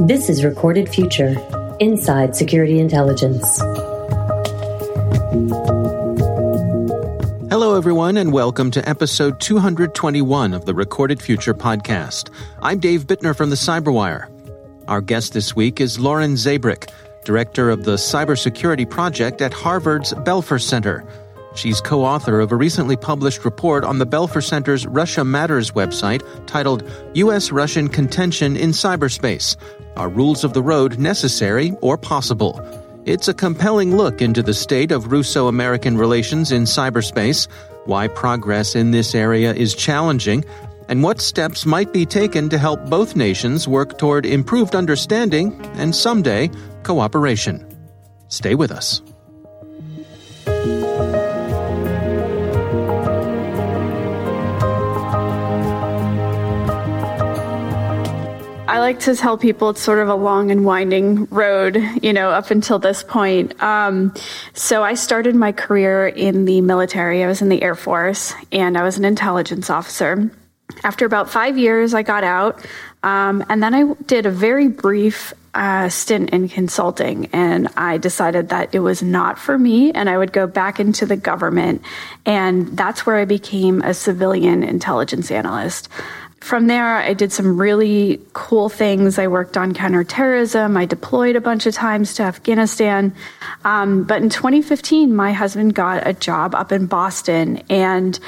This is Recorded Future Inside Security Intelligence. Hello, everyone, and welcome to episode 221 of the Recorded Future podcast. I'm Dave Bittner from the Cyberwire. Our guest this week is Lauren Zabierek, director of the Cybersecurity Project at Harvard's Belfer Center. She's co author of a recently published report on the Belfer Center's Russia Matters website titled U.S. Russian Contention in Cyberspace Are Rules of the Road Necessary or Possible? It's a compelling look into the state of Russo American relations in cyberspace, why progress in this area is challenging, and what steps might be taken to help both nations work toward improved understanding and someday cooperation. Stay with us. Like to tell people it's sort of a long and winding road, you know, up until this point. Um, so I started my career in the military. I was in the Air Force and I was an intelligence officer. After about five years, I got out. Um, and then I did a very brief uh, stint in consulting, and I decided that it was not for me, and I would go back into the government. And that's where I became a civilian intelligence analyst from there, I did some really cool things. I worked on counterterrorism. I deployed a bunch of times to Afghanistan. Um, but in 2015, my husband got a job up in Boston, and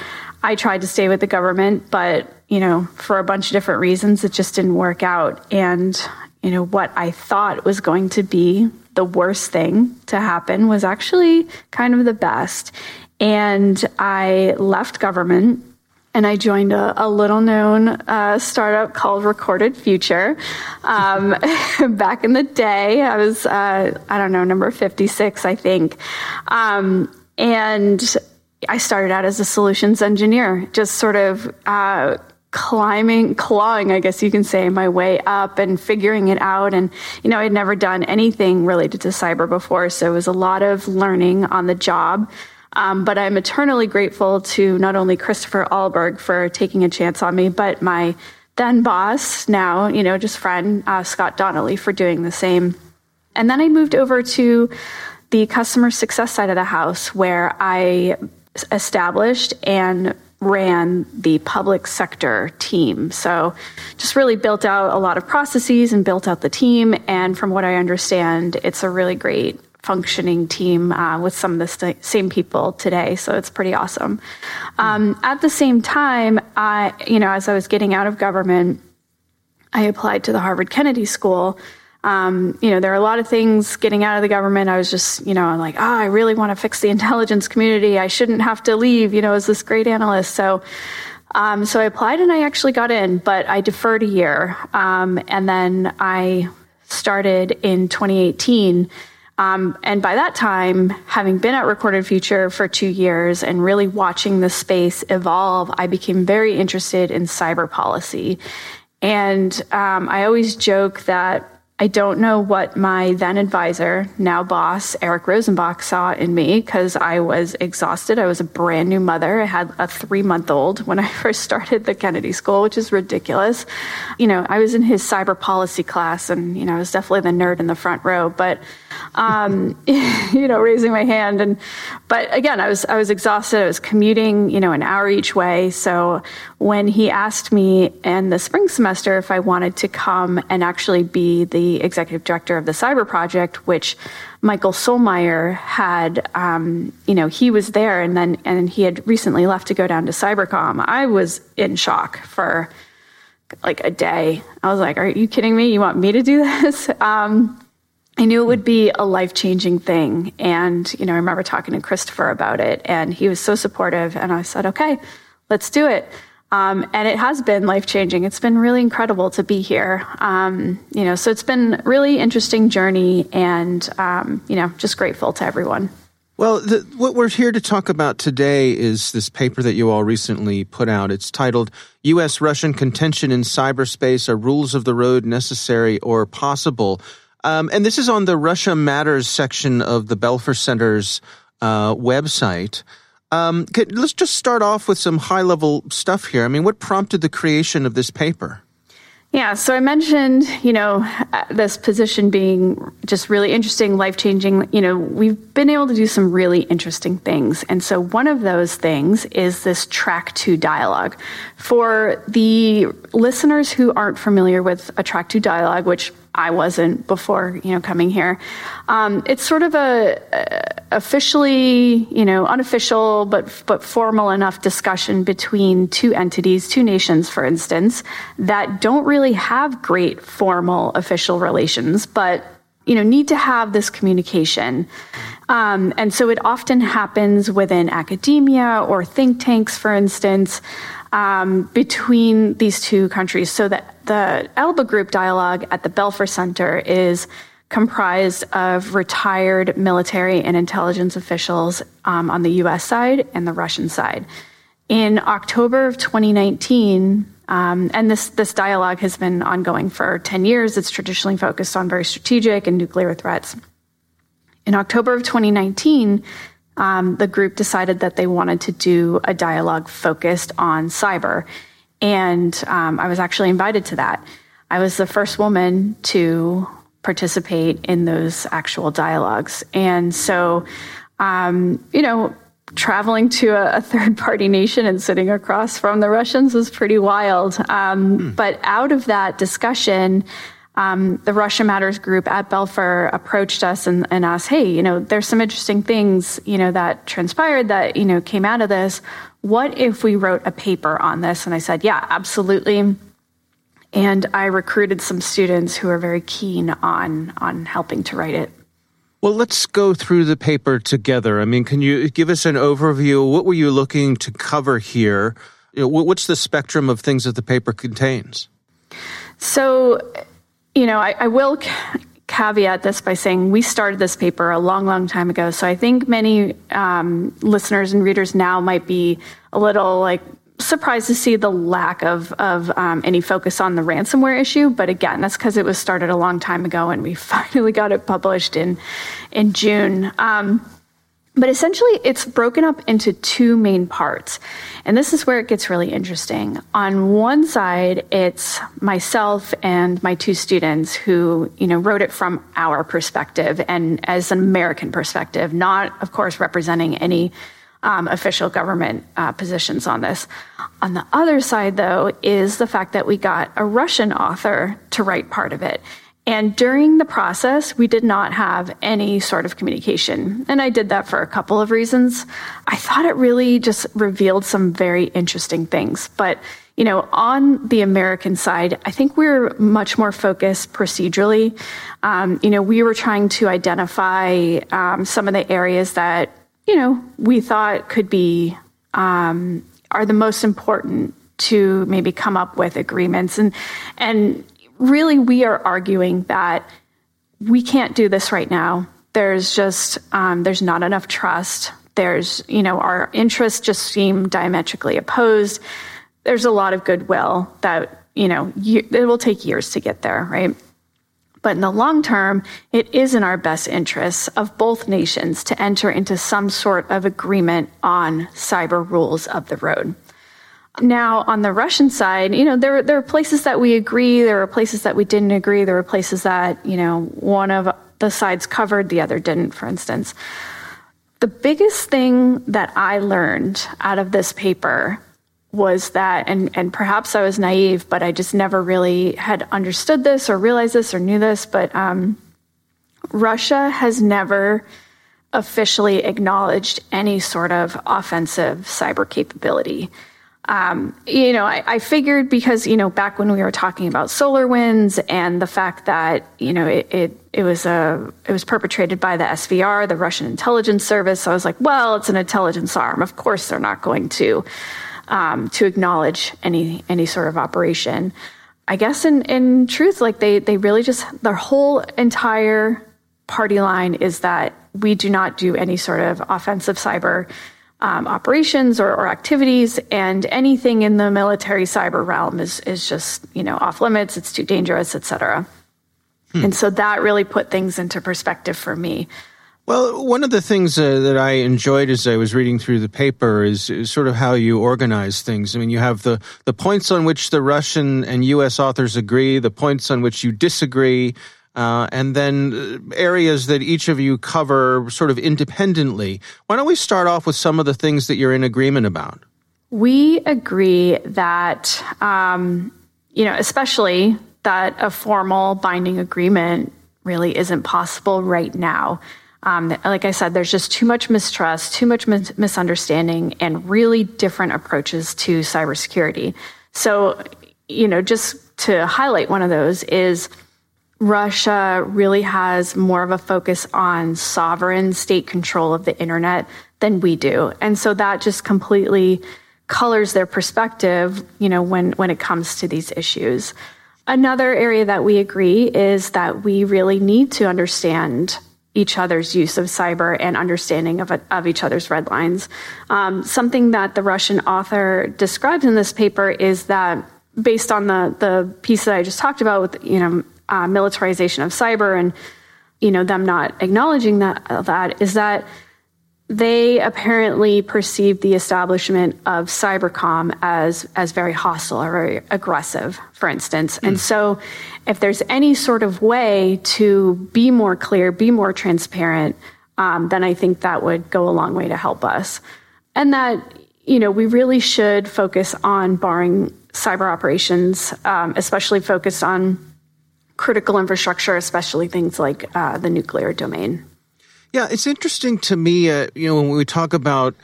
I tried to stay with the government, but you know, for a bunch of different reasons, it just didn't work out. And you know, what I thought was going to be the worst thing to happen was actually kind of the best. And I left government and I joined a, a little known uh, startup called Recorded Future. Um, back in the day, I was, uh, I don't know, number 56, I think. Um, and I started out as a solutions engineer, just sort of uh, climbing, clawing, I guess you can say, my way up and figuring it out. And, you know, I'd never done anything related to cyber before. So it was a lot of learning on the job. Um, but I'm eternally grateful to not only Christopher Ahlberg for taking a chance on me, but my then boss, now, you know, just friend, uh, Scott Donnelly, for doing the same. And then I moved over to the customer success side of the house where I established and ran the public sector team. So just really built out a lot of processes and built out the team. And from what I understand, it's a really great functioning team uh, with some of the st- same people today. So it's pretty awesome. Um, at the same time, I, you know, as I was getting out of government, I applied to the Harvard Kennedy School. Um, you know, there are a lot of things getting out of the government. I was just, you know, I'm like, oh, I really want to fix the intelligence community. I shouldn't have to leave, you know, as this great analyst. So, um, so I applied and I actually got in, but I deferred a year. Um, and then I started in 2018 um, and by that time, having been at Recorded Future for two years and really watching the space evolve, I became very interested in cyber policy. And um, I always joke that I don't know what my then advisor, now boss, Eric Rosenbach, saw in me because I was exhausted. I was a brand new mother. I had a three month old when I first started the Kennedy School, which is ridiculous. You know, I was in his cyber policy class and, you know, I was definitely the nerd in the front row. But um, you know, raising my hand. And but again, I was I was exhausted. I was commuting, you know, an hour each way. So when he asked me in the spring semester if I wanted to come and actually be the executive director of the cyber project, which Michael Sulmeyer had, um, you know, he was there, and then and he had recently left to go down to Cybercom. I was in shock for like a day. I was like, "Are you kidding me? You want me to do this?" Um, I knew it would be a life changing thing. And, you know, I remember talking to Christopher about it, and he was so supportive. And I said, okay, let's do it. Um, and it has been life changing. It's been really incredible to be here. Um, you know, so it's been really interesting journey, and um, you know, just grateful to everyone. Well, the, what we're here to talk about today is this paper that you all recently put out. It's titled U.S. Russian Contention in Cyberspace Are Rules of the Road Necessary or Possible? Um, and this is on the Russia Matters section of the Belfer Center's uh, website. Um, can, let's just start off with some high level stuff here. I mean, what prompted the creation of this paper? Yeah, so I mentioned, you know, this position being just really interesting, life changing. You know, we've been able to do some really interesting things. And so one of those things is this track two dialogue. For the listeners who aren't familiar with a track two dialogue, which I wasn't before, you know, coming here. Um, it's sort of a, a, officially, you know, unofficial but but formal enough discussion between two entities, two nations, for instance, that don't really have great formal official relations, but you know, need to have this communication. Um, and so it often happens within academia or think tanks, for instance um, between these two countries. So that the Elbe Group dialogue at the Belfer Center is comprised of retired military and intelligence officials um, on the US side and the Russian side. In October of 2019, um, and this, this dialogue has been ongoing for 10 years. It's traditionally focused on very strategic and nuclear threats. In October of 2019, um, the group decided that they wanted to do a dialogue focused on cyber. And um, I was actually invited to that. I was the first woman to participate in those actual dialogues. And so, um, you know, traveling to a, a, third party nation and sitting across from the Russians was pretty wild. Um, hmm. But out of that discussion, um, the Russia Matters group at Belfer approached us and, and asked, hey, you know, there's some interesting things, you know, that transpired that, you know, came out of this. What if we wrote a paper on this? And I said, yeah, absolutely. And I recruited some students who are very keen on, on helping to write it. Well, let's go through the paper together. I mean, can you give us an overview? What were you looking to cover here? You know, what's the spectrum of things that the paper contains? So, you know, I, I will caveat this by saying we started this paper a long, long time ago. So I think many um, listeners and readers now might be a little like surprised to see the lack of, of um, any focus on the ransomware issue. But again, that's because it was started a long time ago and we finally got it published in, in June. Um, but essentially, it's broken up into two main parts. And this is where it gets really interesting. On one side, it's myself and my two students who, you know, wrote it from our perspective and as an American perspective, not, of course, representing any um, official government uh, positions on this. On the other side, though, is the fact that we got a Russian author to write part of it. And during the process, we did not have any sort of communication. And I did that for a couple of reasons. I thought it really just revealed some very interesting things. But, you know, on the American side, I think we are much more focused procedurally. Um, you know, we were trying to identify um, some of the areas that, you know, we thought could be, um, are the most important to maybe come up with agreements and and really, we are arguing that we can't do this right now. There's just um, there's not enough trust. There's you know our interests just seem diametrically opposed. There's a lot of goodwill that you know you, it will take years to get there, right? But in the long term, it is in our best interests of both nations to enter into some sort of agreement on cyber rules of the road. Now, on the Russian side, you know, there, there are places that we agree, there are places that we didn't agree, there were places that, you know, one of the sides covered, the other didn't, for instance. The biggest thing that I learned out of this paper was that, and, and perhaps I was naive, but I just never really had understood this or realized this or knew this, but um, Russia has never officially acknowledged any sort of offensive cyber capability um, you know, I, I, figured because, you know, back when we were talking about SolarWinds and the fact that, you know, it, it, it was a, it was perpetrated by the SVR, the Russian intelligence service. I was like, well, it's an intelligence arm. Of course, they're not going to, um, to acknowledge any, any sort of operation. I guess in, in truth, like they, they really just, their whole entire party line is that we do not do any sort of offensive cyber um, operations or, or, activities, and anything in the military cyber realm is is just you know off limits. It's too dangerous, etc. Hmm. And so that really put things into perspective for me. Well, one of the things uh, that I enjoyed as I was reading through the paper is, is, sort of how you organize things. I mean, you have the, the points on which the Russian and U.S. authors agree, the points on which you disagree, uh, and then uh, areas that each of you cover sort of independently. Why don't we start off with some of the things that you're in agreement about? We agree that, um, you know, especially that a formal binding agreement really isn't possible right now. Um, like I said, there's just too much mistrust, too much mis- misunderstanding, and really different approaches to cybersecurity. So, you know, just to highlight one of those is Russia really has more of a focus on sovereign state control of the internet than we do. And so that just completely colors their perspective, you know, when, when it comes to these issues. Another area that we agree is that we really need to understand each other's use of cyber and understanding of, of each other's red lines. Um, something that the Russian author describes in this paper is that based on the, the piece that I just talked about with, you know, uh, militarization of cyber and, you know, them not acknowledging that, that is that they apparently perceive the establishment of cybercom as as very hostile or very aggressive, for instance. Mm. And so, if there's any sort of way to be more clear, be more transparent, um, then I think that would go a long way to help us. And that you know we really should focus on barring cyber operations, um, especially focused on critical infrastructure, especially things like uh, the nuclear domain. Yeah, it's interesting to me, uh, you know, when we talk about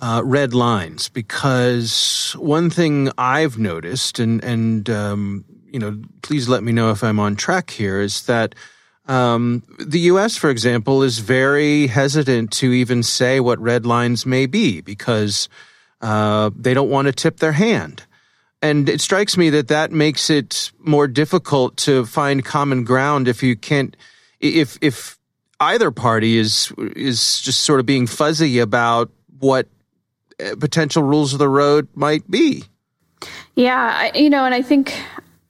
uh, red lines, because one thing I've noticed, and and um, you know, please let me know if I'm on track here, is that um, the U.S., for example, is very hesitant to even say what red lines may be because uh, they don't want to tip their hand. And it strikes me that that makes it more difficult to find common ground if you can't, if if either party is is just sort of being fuzzy about what uh, potential rules of the road might be. Yeah, you know, and I think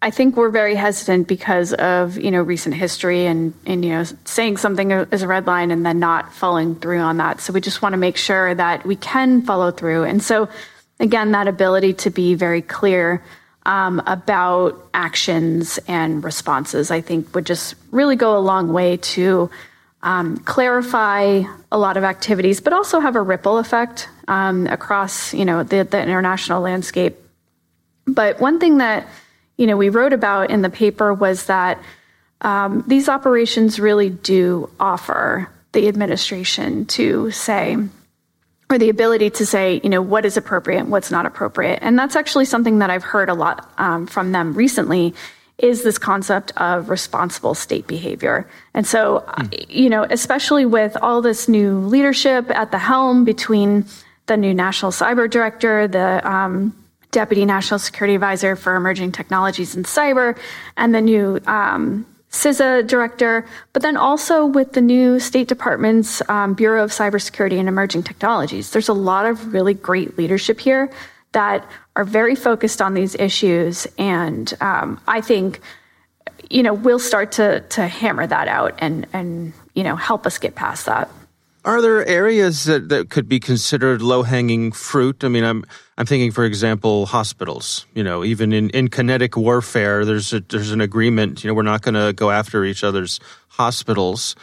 I think we're very hesitant because of you know recent history and and you know saying something is a red line and then not following through on that. So we just want to make sure that we can follow through. And so again, that ability to be very clear um, about actions and responses, I think, would just really go a long way to um, clarify a lot of activities, but also have a ripple effect um, across you know the, the international landscape. But one thing that you know we wrote about in the paper was that um, these operations really do offer the administration to say or the ability to say, you know, what is appropriate, what's not appropriate. And that's actually something that I've heard a lot um, from them recently is this concept of responsible state behavior. And so, mm. you know, especially with all this new leadership at the helm between the new national cyber director, the um, deputy national security advisor for emerging technologies and cyber, and the new um, CISA director, but then also with the new State Department's um, Bureau of Cybersecurity and Emerging Technologies. There's a lot of really great leadership here that are very focused on these issues. And um, I think, you know, we'll start to, to hammer that out and, and, you know, help us get past that. Are there areas that, that could be considered low hanging fruit? I mean, I'm I'm thinking, for example, hospitals. You know, even in, in kinetic warfare, there's a, there's an agreement. You know, we're not going to go after each other's hospitals.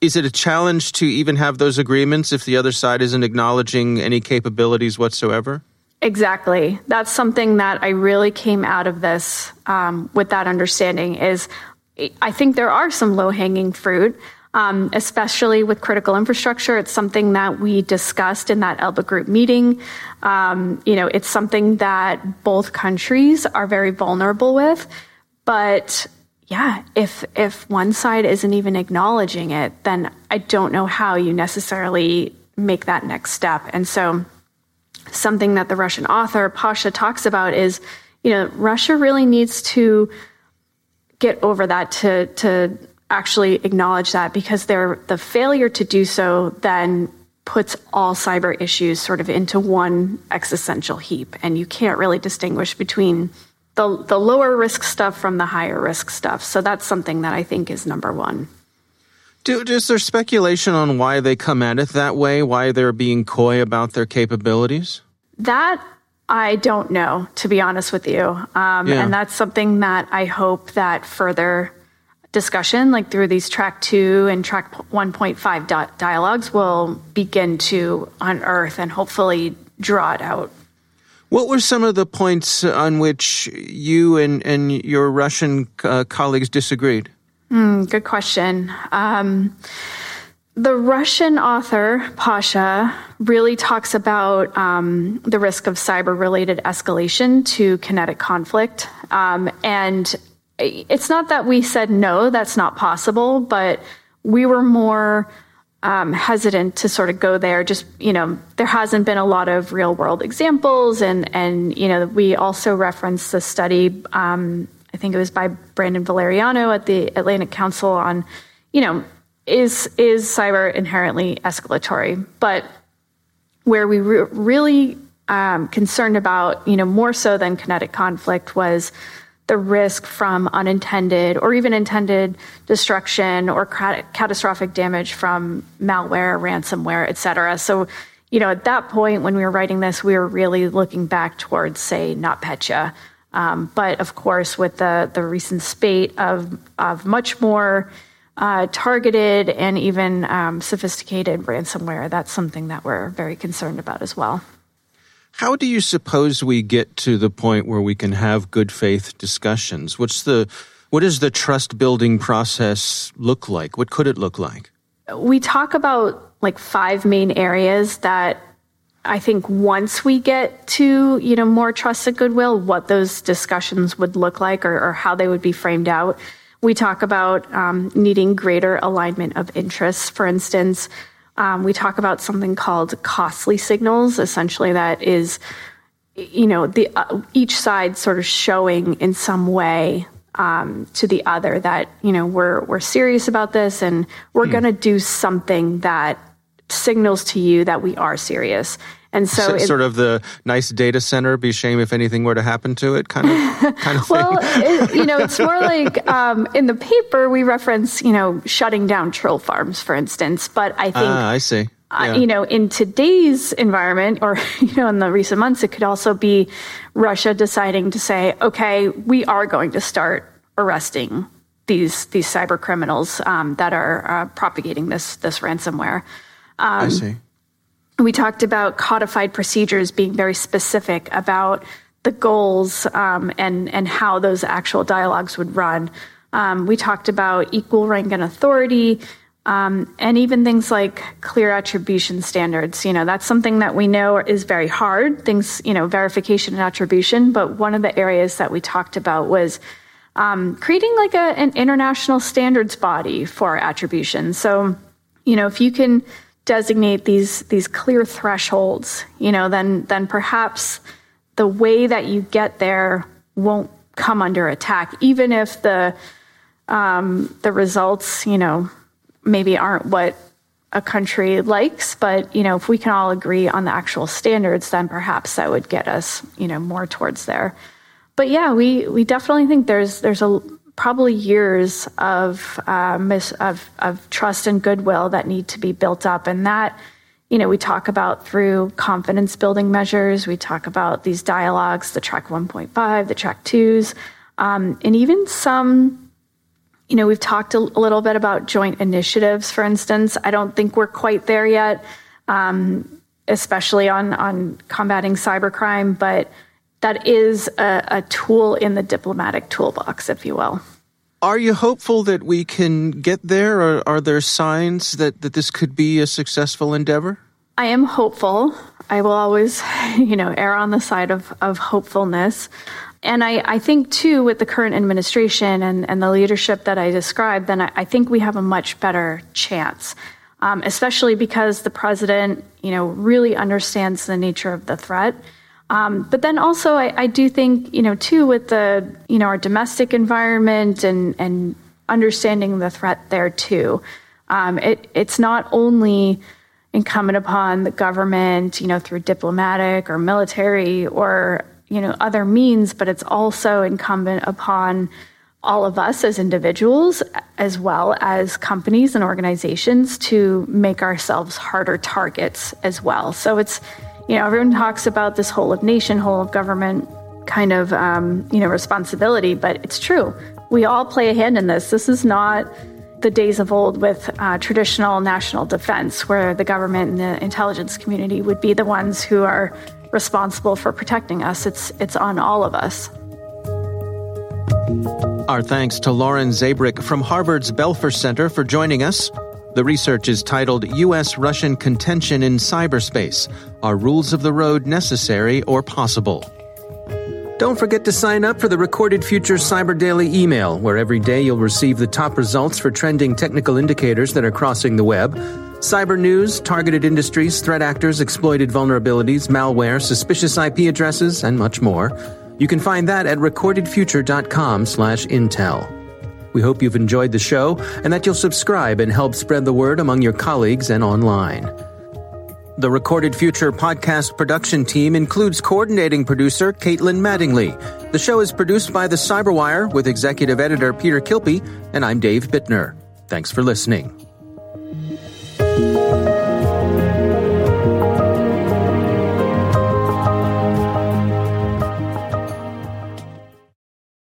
Is it a challenge to even have those agreements if the other side isn't acknowledging any capabilities whatsoever? Exactly. That's something that I really came out of this um, with that understanding is I think there are some low hanging fruit, um, especially with critical infrastructure. It's something that we discussed in that Elbe Group meeting. Um, you know, it's something that both countries are very vulnerable with. But yeah, if if one side isn't even acknowledging it, then I don't know how you necessarily make that next step. And so something that the Russian author Pasha talks about is, you know, Russia really needs to get over that to to actually acknowledge that because they're the failure to do so then puts all cyber issues sort of into one existential heap and you can't really distinguish between the the lower risk stuff from the higher risk stuff so that's something that i think is number 1 Do, is there speculation on why they come at it that way? Why they're being coy about their capabilities? That I don't know, to be honest with you. Um, yeah. And that's something that I hope that further discussion, like through these track two and track 1.5 di- dialogues, will begin to unearth and hopefully draw it out. What were some of the points on which you and, and your Russian uh, colleagues disagreed? Mm, good question. Um, the Russian author, Pasha, really talks about um, the risk of cyber related escalation to kinetic conflict. Um, and it's not that we said no, that's not possible, but we were more um, hesitant to sort of go there. Just, you know, there hasn't been a lot of real world examples. And, and, you know, we also referenced the study um, I think it was by Brandon Valeriano at the Atlantic Council on, you know, is is cyber inherently escalatory? But where we were really um, concerned about, you know, more so than kinetic conflict was the risk from unintended or even intended destruction or catastrophic damage from malware, ransomware, et cetera. So, you know, at that point when we were writing this, we were really looking back towards, say, NotPetya, um, but of course, with the, the recent spate of, of much more uh, targeted and even um, sophisticated ransomware, that's something that we're very concerned about as well. How do you suppose we get to the point where we can have good faith discussions? What's the what does the trust building process look like? What could it look like? We talk about like five main areas that I think once we get to, you know, more trust and goodwill, what those discussions would look like or, or how they would be framed out. We talk about um, needing greater alignment of interests. For instance, um, we talk about something called costly signals. Essentially, that is, you know, the uh, each side sort of showing in some way um, to the other that you know we're we're serious about this and we're mm. going to do something that signals to you that we are serious. And so, so sort of the nice data center, be shame if anything were to happen to it, kind of, kind of well, it, you know, it's more like um, in the paper we reference, you know, shutting down troll farms, for instance. But I think, ah, I see. Uh, yeah. Uh, you know, in today's environment, or you know, in the recent months, it could also be Russia deciding to say, okay, we are going to start arresting these these cyber criminals um, that are uh, propagating this this ransomware. Um, I see we talked about codified procedures being very specific about the goals um, and and how those actual dialogues would run. Um, we talked about equal rank and authority, um, and even things like clear attribution standards. You know, that's something that we know is very hard. Things, you know, verification and attribution. But one of the areas that we talked about was um, creating like a, an international standards body for attribution. So, you know, if you can designate these these clear thresholds, you know, then then perhaps the way that you get there won't come under attack, even if the um, the results, you know, maybe aren't what a country likes. But you know, if we can all agree on the actual standards, then perhaps that would get us, you know, more towards there. But yeah, we we definitely think there's there's a probably years of, uh, mis- of, of trust and goodwill that need to be built up. And that, you know, we talk about through confidence building measures. We talk about these dialogues, the track 1.5, the track twos, um, and even some, you know, we've talked a, little bit about joint initiatives, for instance. I don't think we're quite there yet, um, especially on, on combating cybercrime, but that is a, a tool in the diplomatic toolbox, if you will. Are you hopeful that we can get there, or are there signs that, that this could be a successful endeavor? I am hopeful. I will always, you know, err on the side of, of hopefulness. And I, I think, too, with the current administration and, and the leadership that I described, then I, I think we have a much better chance, um, especially because the president, you know, really understands the nature of the threat um, but then also, I, I, do think, you know, too, with the, you know, our domestic environment and, and understanding the threat there too. Um, it, it's not only incumbent upon the government, you know, through diplomatic or military or, you know, other means, but it's also incumbent upon all of us as individuals, as well as companies and organizations, to make ourselves harder targets as well. So it's, you know, everyone talks about this whole of nation, whole of government kind of, um, you know, responsibility, but it's true. We all play a hand in this. This is not the days of old with uh, traditional national defense, where the government and the intelligence community would be the ones who are responsible for protecting us. It's it's on all of us. Our thanks to Lauren Zabierek from Harvard's Belfer Center for joining us. The research is titled U.S. Russian Contention in Cyberspace Are Rules of the Road Necessary or Possible? Don't forget to sign up for the Recorded Future Cyber Daily email, where every day you'll receive the top results for trending technical indicators that are crossing the web, cyber news, targeted industries, threat actors, exploited vulnerabilities, malware, suspicious IP addresses, and much more. You can find that at recordedfuture.com slash intel. We hope you've enjoyed the show and that you'll subscribe and help spread the word among your colleagues and online. The Recorded Future podcast production team includes coordinating producer Caitlin Mattingly. The show is produced by The Cyberwire with executive editor Peter Kilpe, and I'm Dave Bittner. Thanks for listening.